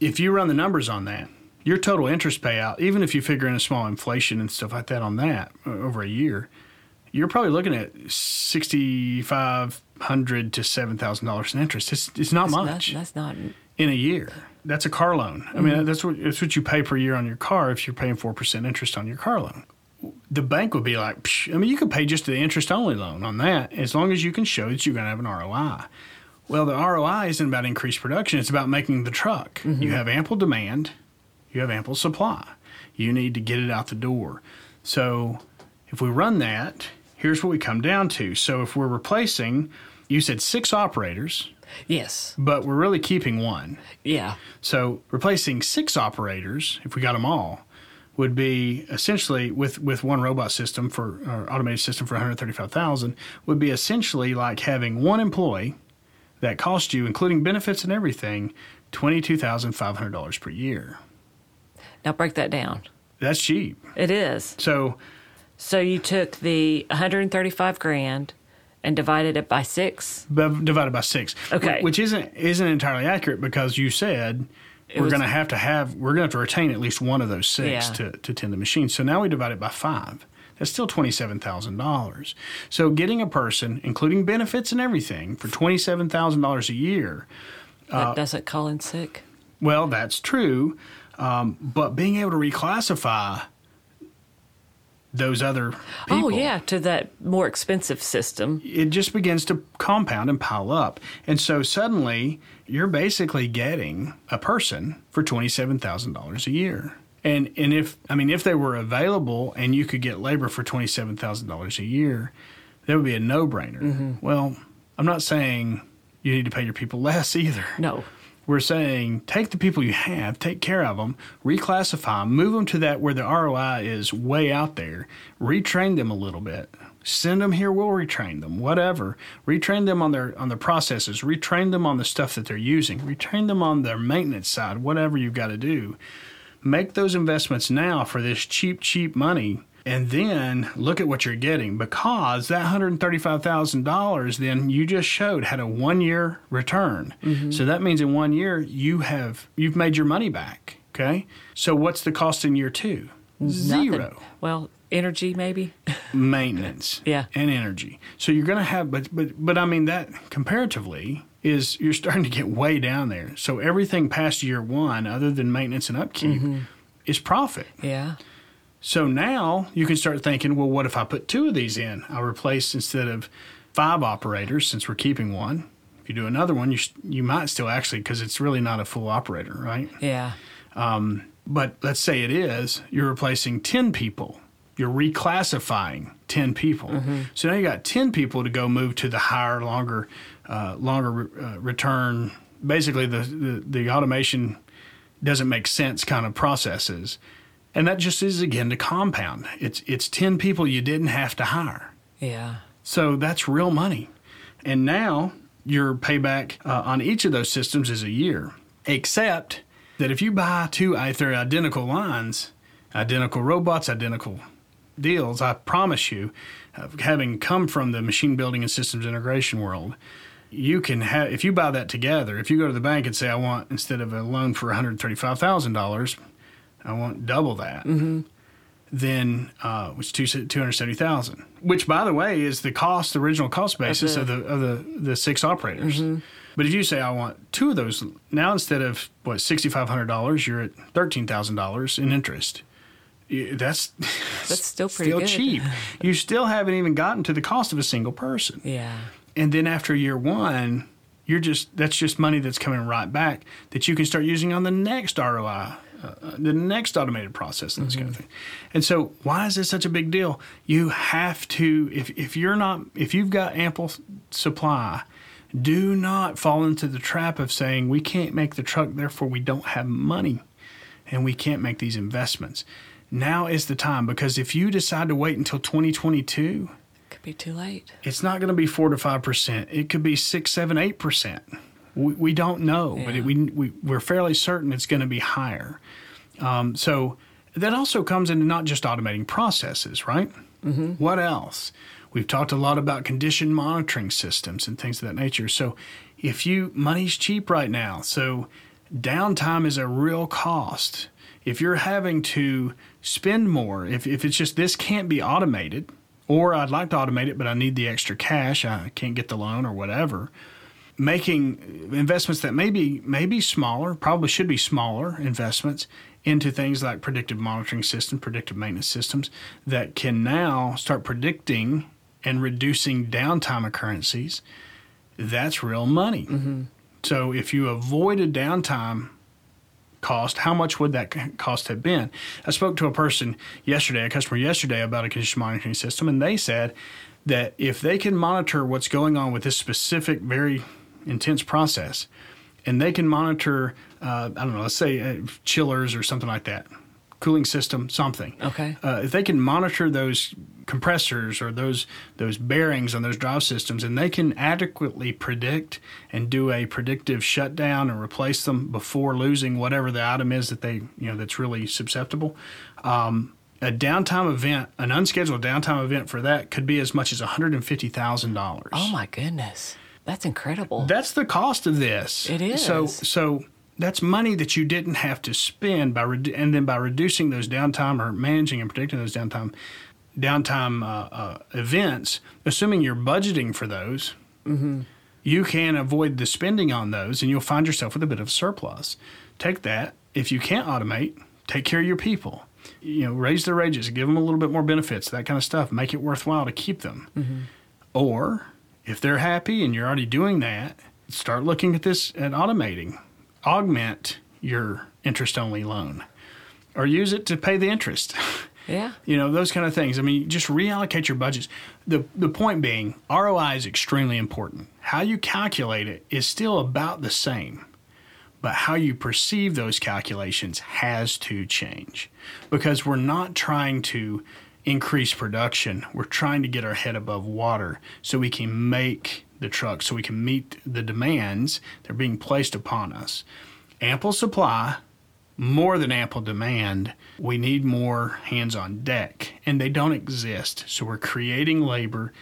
If you run the numbers on that, your total interest payout, even if you figure in a small inflation and stuff like that on that uh, over a year, you're probably looking at sixty five hundred to seven thousand dollars in interest. It's it's not much That's, that's not. in a year. That's a car loan. I mean, that's what that's what you pay per year on your car if you're paying four percent interest on your car loan. The bank would be like, Psh, I mean, you could pay just the interest only loan on that as long as you can show that you're going to have an ROI. Well, the ROI isn't about increased production, it's about making the truck. You have ample demand, you have ample supply. You need to get it out the door. So, if we run that, here's what we come down to. So, if we're replacing, you said six operators, Yes. but we're really keeping one. Yeah. So replacing six operators, if we got them all, would be essentially with with one robot system for or automated system for 135,000 would be essentially like having one employee that cost you including benefits and everything $22,500 per year. Now break that down. That's cheap. It is. So So you took the 135 grand and divided it by six. b- divided by 6. Okay. Which isn't isn't entirely accurate because you said we're going to have to have we're going to have to retain at least one of those six Yeah. to to tend the machine. So now we divide it by 5. That's still $27,000. So getting a person including benefits and everything for $27,000 a year That uh, doesn't call in sick. Well, that's true, um, but being able to reclassify those other people, Oh yeah, to that more expensive system. it just begins to compound and pile up, and so suddenly you're basically getting a person for twenty seven thousand dollars a year. And and if I mean if they were available and you could get labor for twenty seven thousand dollars a year, that would be a no brainer. Well, I'm not saying you need to pay your people less either. No. We're saying take the people you have, take care of them, reclassify them, move them to that where the ROI is way out there, retrain them a little bit. Send them here, we'll retrain them, whatever. Retrain them on their on their processes, retrain them on the stuff that they're using, retrain them on their maintenance side, whatever you've got to do. Make those investments now for this cheap, cheap money and then look at what you're getting because that $135,000 then you just showed had a 1 year return. Mm-hmm. So that means in 1 year you have you've made your money back, okay? So what's the cost in year 2? Zero Well, energy maybe. maintenance Yeah. and energy. So you're going to have but but but I mean that comparatively is you're starting to get way down there. So everything past year 1 other than maintenance and upkeep mm-hmm. is profit. yeah. So now you can start thinking, well, what if I put two of these in? I'll replace instead of five operators since we're keeping one. If you do another one, you sh- you might still actually because it's really not a full operator, right? Yeah. But let's say it is, you're replacing ten people. You're reclassifying ten people. So now you got ten people to go move to the higher, longer, uh, longer uh, return. Basically, the, the the automation doesn't make sense kind of processes, and that just is again to compound. It's it's ten people you didn't have to hire. Yeah. So that's real money. And now your payback uh, on each of those systems is a year, except that if you buy two, if they're identical lines, identical robots, identical deals, I promise you, uh, having come from the machine building and systems integration world, you can have, if you buy that together, if you go to the bank and say, I want, instead of a loan for $135,000, I want double that then uh, which two two hundred seventy thousand. Which, by the way, is the cost, the original cost basis of the of the, the six operators. But if you say I want two of those now, instead of what sixty five hundred dollars, you're at thirteen thousand dollars in interest. That's That's still pretty still cheap. You still haven't even gotten to the cost of a single person. Yeah. And then after year one, you're just that's just money that's coming right back that you can start using on the next ROI, uh, the next automated process, and this kind of thing. And so, why is this such a big deal? You have to if if you're not if you've got ample supply. Do not fall into the trap of saying we can't make the truck, therefore we don't have money and we can't make these investments. Now is the time because if you decide to wait until 2022, it Could be too late. it's not going to be four to five percent. It could be six, seven, eight percent. We, we don't know, but it, we, we we're fairly certain it's going to be higher. Um, so that also comes into not just automating processes, right? Mm-hmm. What else? We've talked a lot about condition monitoring systems and things of that nature. So if you money's cheap right now, so downtime is a real cost. If you're having to spend more, if, if it's just this can't be automated, or I'd like to automate it, but I need the extra cash, I can't get the loan or whatever, making investments that may be, may be smaller, probably should be smaller investments into things like predictive monitoring systems, predictive maintenance systems that can now start predicting and reducing downtime occurrences that's real money. Mm-hmm. So if you avoided downtime cost, how much would that cost have been? I spoke to a person yesterday, a customer yesterday, about a condition monitoring system, and they said that if they can monitor what's going on with this specific, very intense process, and they can monitor, uh, I don't know, let's say uh, chillers or something like that, cooling system, something. Okay. Uh, if they can monitor those compressors or those those bearings on those drive systems, and they can adequately predict and do a predictive shutdown and replace them before losing whatever the item is that they you know that's really susceptible. Um, a downtime event, an unscheduled downtime event for that could be as much as one hundred and fifty thousand dollars. Oh my goodness. That's incredible. That's the cost of this. It is. So so that's money that you didn't have to spend by redu- and then by reducing those downtime or managing and predicting those downtime downtime uh, uh, events, assuming you're budgeting for those. You can avoid the spending on those, and you'll find yourself with a bit of a surplus. Take that. If you can't automate, take care of your people. You know, raise their wages, give them a little bit more benefits, that kind of stuff. Make it worthwhile to keep them. Or if they're happy and you're already doing that, start looking at this at automating. Augment your interest only loan or use it to pay the interest. yeah. you know, those kind of things. I mean, just reallocate your budgets. The the point being, ROI is extremely important. How you calculate it is still about the same. But how you perceive those calculations has to change because we're not trying to increase production. We're trying to get our head above water so we can make the truck, so we can meet the demands that are being placed upon us. Ample supply, more than ample demand. We need more hands on deck, and they don't exist. So we're creating labor,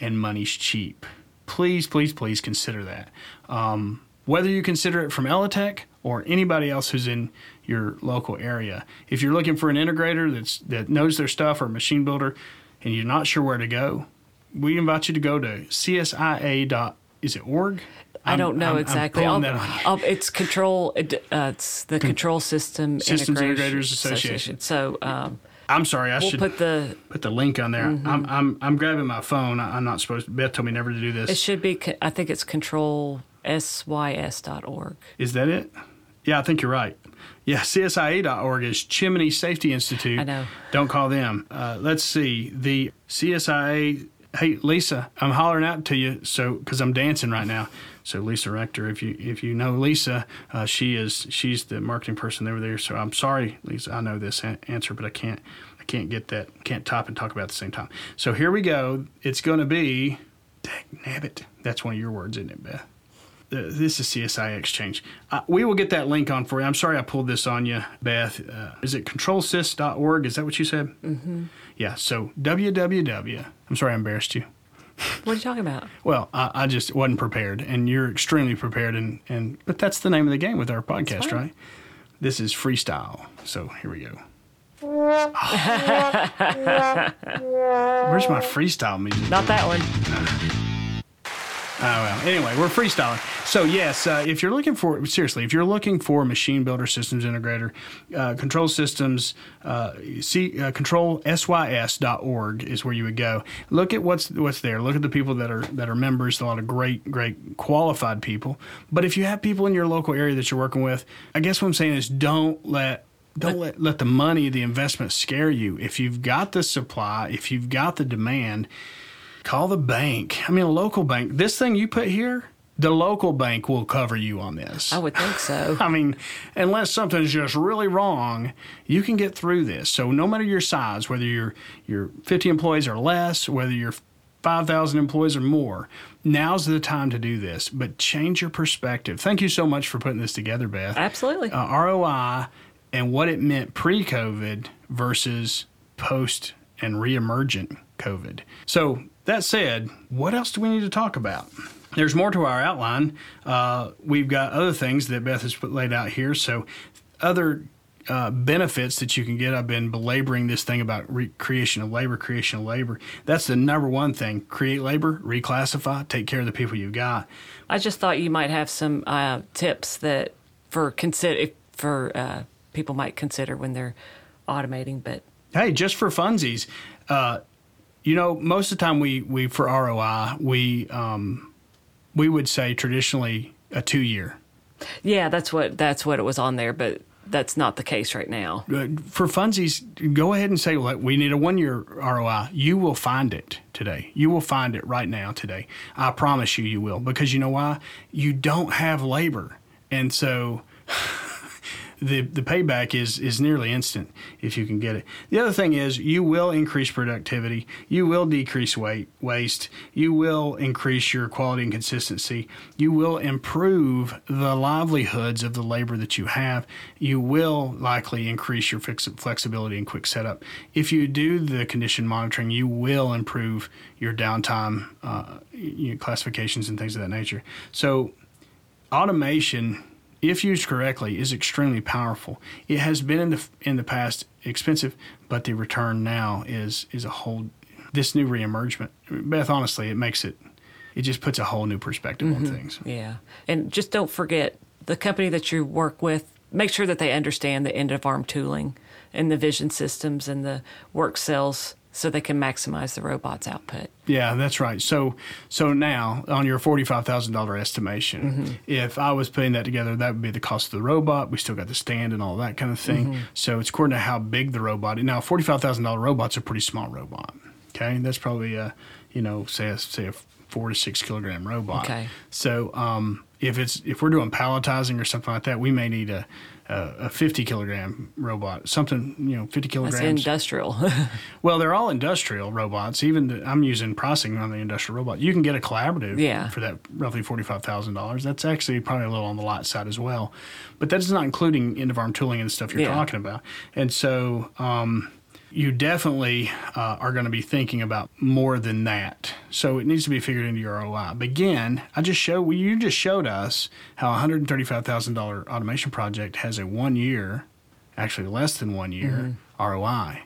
and money's cheap. Please, please, please consider that. Um, whether you consider it from Elitech or anybody else who's in your local area, if you're looking for an integrator that's that knows their stuff or a machine builder, and you're not sure where to go, we invite you to go to csia. dot Is it org? I don't know I'm- I'm exactly. pulling I'll- that on. I'll- it's control. it- Uh, it's the Control System Systems Integrators Association. So um, I'm sorry. I we'll should put the. put the link on there. Mm-hmm. I'm, I'm I'm grabbing my phone. I'm not supposed. to. Beth told me never to do this. It should be. I think it's control controlsys.org. Is that it? Yeah, I think you're right. Yeah, CSIA.org is Chimney Safety Institute. I know. Don't call them. Uh, let's see. The CSIA. Hey, Lisa, I'm hollering out to you so because I'm dancing right now. So Lisa Rector, if you if you know Lisa, uh, she is she's the marketing person over there. So I'm sorry, Lisa. I know this a- answer, but I can't I can't get that. Can't top and talk about at the same time. So here we go. It's going to be. Dang nabbit. That's one of your words, isn't it, Beth? This is CSI Exchange. Uh, we will get that link on for you. I'm sorry I pulled this on you, Beth. Uh, is it controlsys.org? Is that what you said? Mm-hmm. Yeah, so www. I'm sorry I embarrassed you. What are you talking about? Well, I, I just wasn't prepared, and you're extremely prepared, and, and but that's the name of the game with our podcast, right? This is freestyle. So here we go. Where's my freestyle music? Not that one. Oh well. Anyway, we're freestyling. So yes, uh, if you're looking for seriously, if you're looking for machine builder systems integrator, uh, control systems, uh, see uh, controlsys.org is where you would go. Look at what's what's there. Look at the people that are that are members. A lot of great, great qualified people. But if you have people in your local area that you're working with, I guess what I'm saying is don't let don't let, let the money, the investment scare you. If you've got the supply, if you've got the demand, call the bank. I mean, a local bank. This thing you put here, the local bank will cover you on this. I would think so. I mean, unless something's just really wrong, you can get through this. So no matter your size, whether you're you're 50 employees or less, whether you're 5,000 employees or more, now's the time to do this. But change your perspective. Thank you so much for putting this together, Beth. Absolutely. Uh, ROI and what it meant pre-COVID versus post and re-emergent COVID. So that said, what else do we need to talk about? There's more to our outline. Uh, we've got other things that Beth has put laid out here. So other uh, benefits that you can get. I've been belaboring this thing about re- creation of labor, creation of labor. That's the number one thing: create labor, reclassify, take care of the people you've got. I just thought you might have some uh, tips that for consider for uh, people might consider when they're automating. But Hey, just for funsies, uh, you know, most of the time we we for ROI we um, we would say traditionally a two year. Yeah, that's what that's what it was on there, but that's not the case right now. Uh, For funsies, go ahead and say, well, we need a one year ROI. You will find it today. You will find it right now today. I promise you, you will. Because you know why? You don't have labor. And so the, the payback is, is nearly instant if you can get it. The other thing is you will increase productivity. You will decrease weight waste. You will increase your quality and consistency. You will improve the livelihoods of the labor that you have. You will likely increase your fix- flexibility and quick setup. If you do the condition monitoring, you will improve your downtime uh, you know, classifications and things of that nature. So automation if used correctly, is extremely powerful. It has been in the in the past expensive, but the return now is is a whole this new reemergement. Beth, honestly, it makes it it just puts a whole new perspective on mm-hmm. things. Yeah. And just don't forget the company that you work with, make sure that they understand the end of arm tooling and the vision systems and the work cells so they can maximize the robot's output. Yeah, that's right. So so now on your forty five thousand dollar estimation, if I was putting that together, that would be the cost of the robot. We still got the stand and all that kind of thing. So it's according to how big the robot. is. Now, forty five thousand dollar robot's a pretty small robot. Okay, that's probably a you know say a, say a four to six kilogram robot. Okay. So um, if it's if we're doing palletizing or something like that, we may need a a, a fifty kilogram robot, something you know fifty kilograms. That's industrial. Well, they're all industrial robots. Even the, I'm using pricing on the industrial robot. You can get a collaborative Yeah. for that roughly forty five thousand dollars. That's actually probably a little on the light side as well, but that's not including end of arm tooling and stuff you're Yeah. talking about. And so um, you definitely uh, are going to be thinking about more than that. So it needs to be figured into your ROI. But again, I just showed well, you just showed us how a hundred and thirty five thousand dollar automation project has a one year, actually less than one year ROI.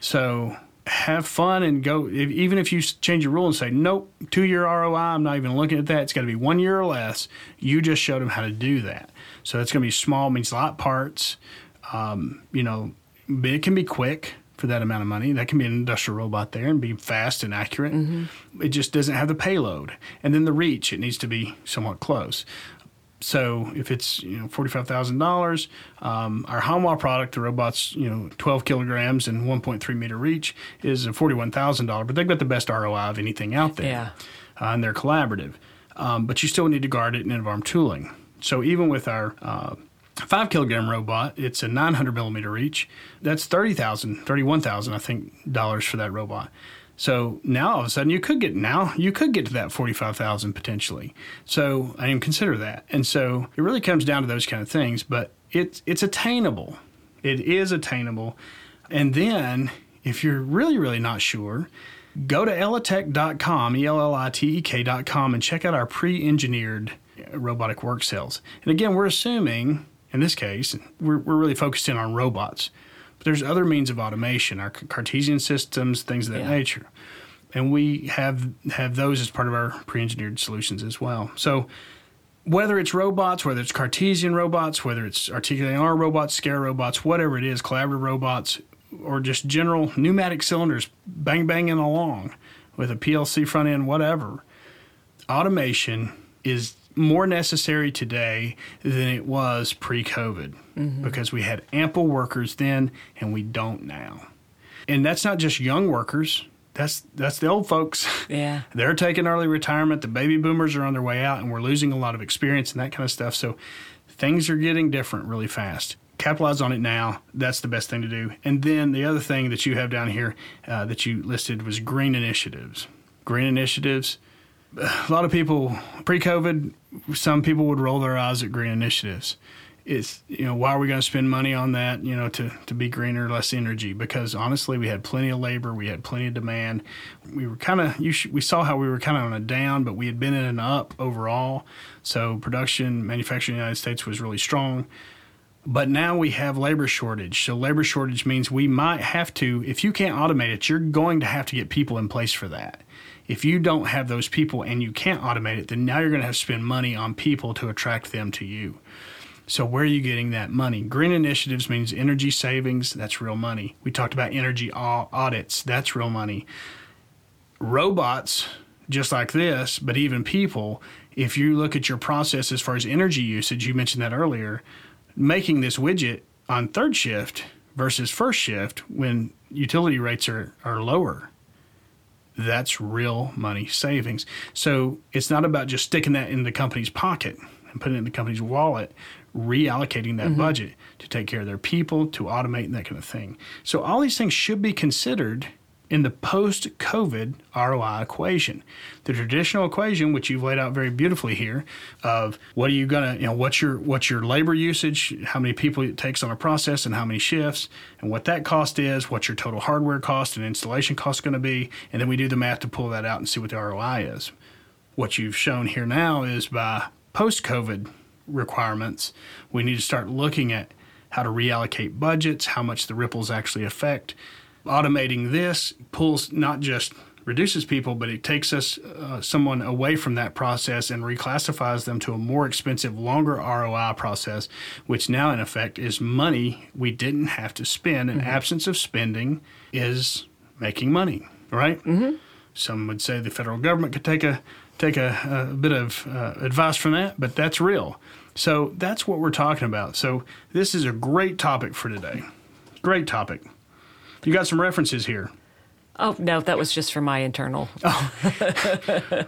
So have fun and go. If, even if you change your rule and say nope, two year ROI, I'm not even looking at that. It's got to be one year or less. You just showed them how to do that. So it's going to be small, means lot parts. Um, you know, it can be quick for that amount of money. That can be an industrial robot there and be fast and accurate. It just doesn't have the payload, and then the reach. It needs to be somewhat close. So if it's you know forty five thousand dollars, um, our Hanwha product, the robot's you know twelve kilograms and one point three meter reach is a forty one thousand dollar, but they've got the best ROI of anything out there, Yeah. uh, and they're collaborative. Um, but you still need to guard it in end of arm tooling. So even with our uh, five kilogram robot, it's a nine hundred millimeter reach. That's thirty thousand, thirty one thousand, I think, dollars for that robot. So now all of a sudden you could get now you could get to that forty five thousand potentially. So I didn't consider that, and so it really comes down to those kind of things. But it's it's attainable. It is attainable, and then if you're really really not sure, go to elitech.com, e l l i t e k.com, and check out our pre-engineered uh, robotic work cells. And again, we're assuming in this case we're we're really focused in on robots. But there's other means of automation, our Cartesian systems, things of that Yeah. nature. And we have have those as part of our pre-engineered solutions as well. So whether it's robots, whether it's Cartesian robots, whether it's articulating R robots, SCARA robots, whatever it is, collaborative robots, or just general pneumatic cylinders bang banging along with a PLC front end, whatever, automation is more necessary today than it was pre COVID because we had ample workers then and we don't now. And that's not just young workers. That's that's the old folks. Yeah. They're taking early retirement. The baby boomers are on their way out, and we're losing a lot of experience and that kind of stuff. So things are getting different really fast. Capitalize on it now. That's the best thing to do. And then the other thing that you have down here uh, that you listed was green initiatives. Green initiatives. A lot of people pre COVID, some people would roll their eyes at green initiatives. It's you know why are we going to spend money on that you know to to be greener, less energy? Because honestly, we had plenty of labor, we had plenty of demand. We were kind of you sh- we saw how we were kind of on a down, but we had been in an up overall. So production, manufacturing in the United States was really strong. But now we have labor shortage. So labor shortage means we might have to, if you can't automate it, you're going to have to get people in place for that. If you don't have those people and you can't automate it, then now you're going to have to spend money on people to attract them to you. So where are you getting that money? Green initiatives means energy savings. That's real money. We talked about energy audits. That's real money. Robots, just like this, but even people, if you look at your process as far as energy usage, you mentioned that earlier, making this widget on third shift versus first shift when utility rates are, are lower that's real money savings. So it's not about just sticking that in the company's pocket and putting it in the company's wallet, reallocating that mm-hmm. budget to take care of their people, to automate, and that kind of thing. So all these things should be considered in the post COVID ROI equation. The traditional equation, which you've laid out very beautifully here, of what are you gonna, you know, what's your what's your labor usage, how many people it takes on a process, and how many shifts, and what that cost is, what's your total hardware cost and installation cost going to be, and then we do the math to pull that out and see what the ROI is. What you've shown here now is by post COVID requirements, we need to start looking at how to reallocate budgets, how much the ripples actually affect automating this pulls not just reduces people, but it takes us uh, someone away from that process and reclassifies them to a more expensive, longer ROI process, which now in effect is money we didn't have to spend. An mm-hmm. absence of spending is making money, right? Mm-hmm. Some would say the federal government could take a take a, a bit of uh, advice from that, but that's real. So that's what we're talking about. So this is a great topic for today. Great topic. You got some references here. Oh, no, that was just for my internal. Oh.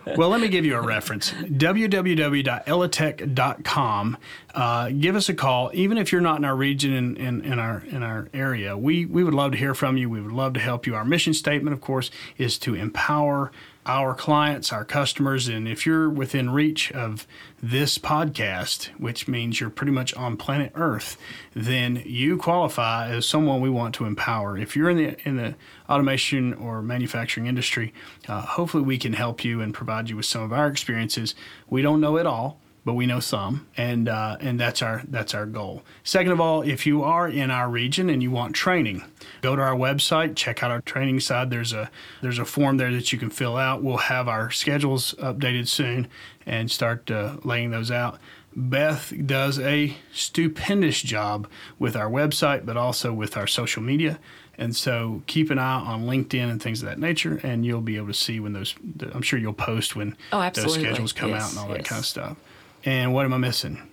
well, let me give you a reference www.elitech.com. Uh, give us a call, even if you're not in our region in, in, in, our, in our area. We, we would love to hear from you. We would love to help you. Our mission statement, of course, is to empower our clients, our customers, and if you're within reach of this podcast, which means you're pretty much on planet Earth, then you qualify as someone we want to empower. If you're in the in the automation or manufacturing industry, uh, hopefully we can help you and provide you with some of our experiences. We don't know it all but we know some, and uh, and that's our that's our goal. Second of all, if you are in our region and you want training, go to our website, check out our training side. There's a there's a form there that you can fill out. We'll have our schedules updated soon and start uh, laying those out. Beth does a stupendous job with our website, but also with our social media. And so keep an eye on LinkedIn and things of that nature, and you'll be able to see when those. I'm sure you'll post when oh, those schedules come yes, out and all yes. that kind of stuff. And what am I missing?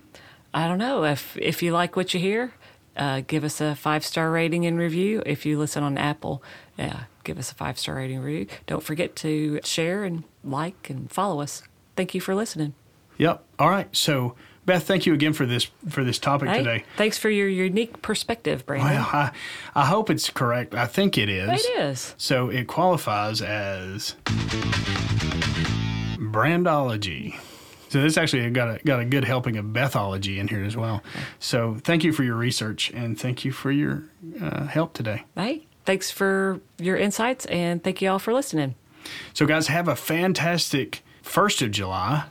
I don't know. If if you like what you hear, uh, give us a five star rating and review. If you listen on Apple, yeah, give us a five star rating review. Don't forget to share and like and follow us. Thank you for listening. Yep. All right. So Beth, thank you again for this for this topic hey, today. Thanks for your unique perspective, Brandon. Well, I, I hope it's correct. I think it is. It is. So it qualifies as brandology. So this actually got a got a good helping of Bethology in here as well. So thank you for your research and thank you for your uh, help today. Hey, thanks for your insights and thank you all for listening. So guys, have a fantastic first of July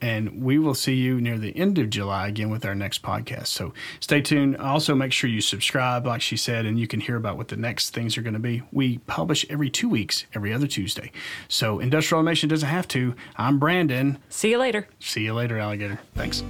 and we will see you near the end of July again with our next podcast. So stay tuned. Also, make sure you subscribe, like she said, and you can hear about what the next things are going to be. We publish every two weeks, every other Tuesday. So industrial automation doesn't have to. I'm Brandon. See you later. See you later, alligator. Thanks.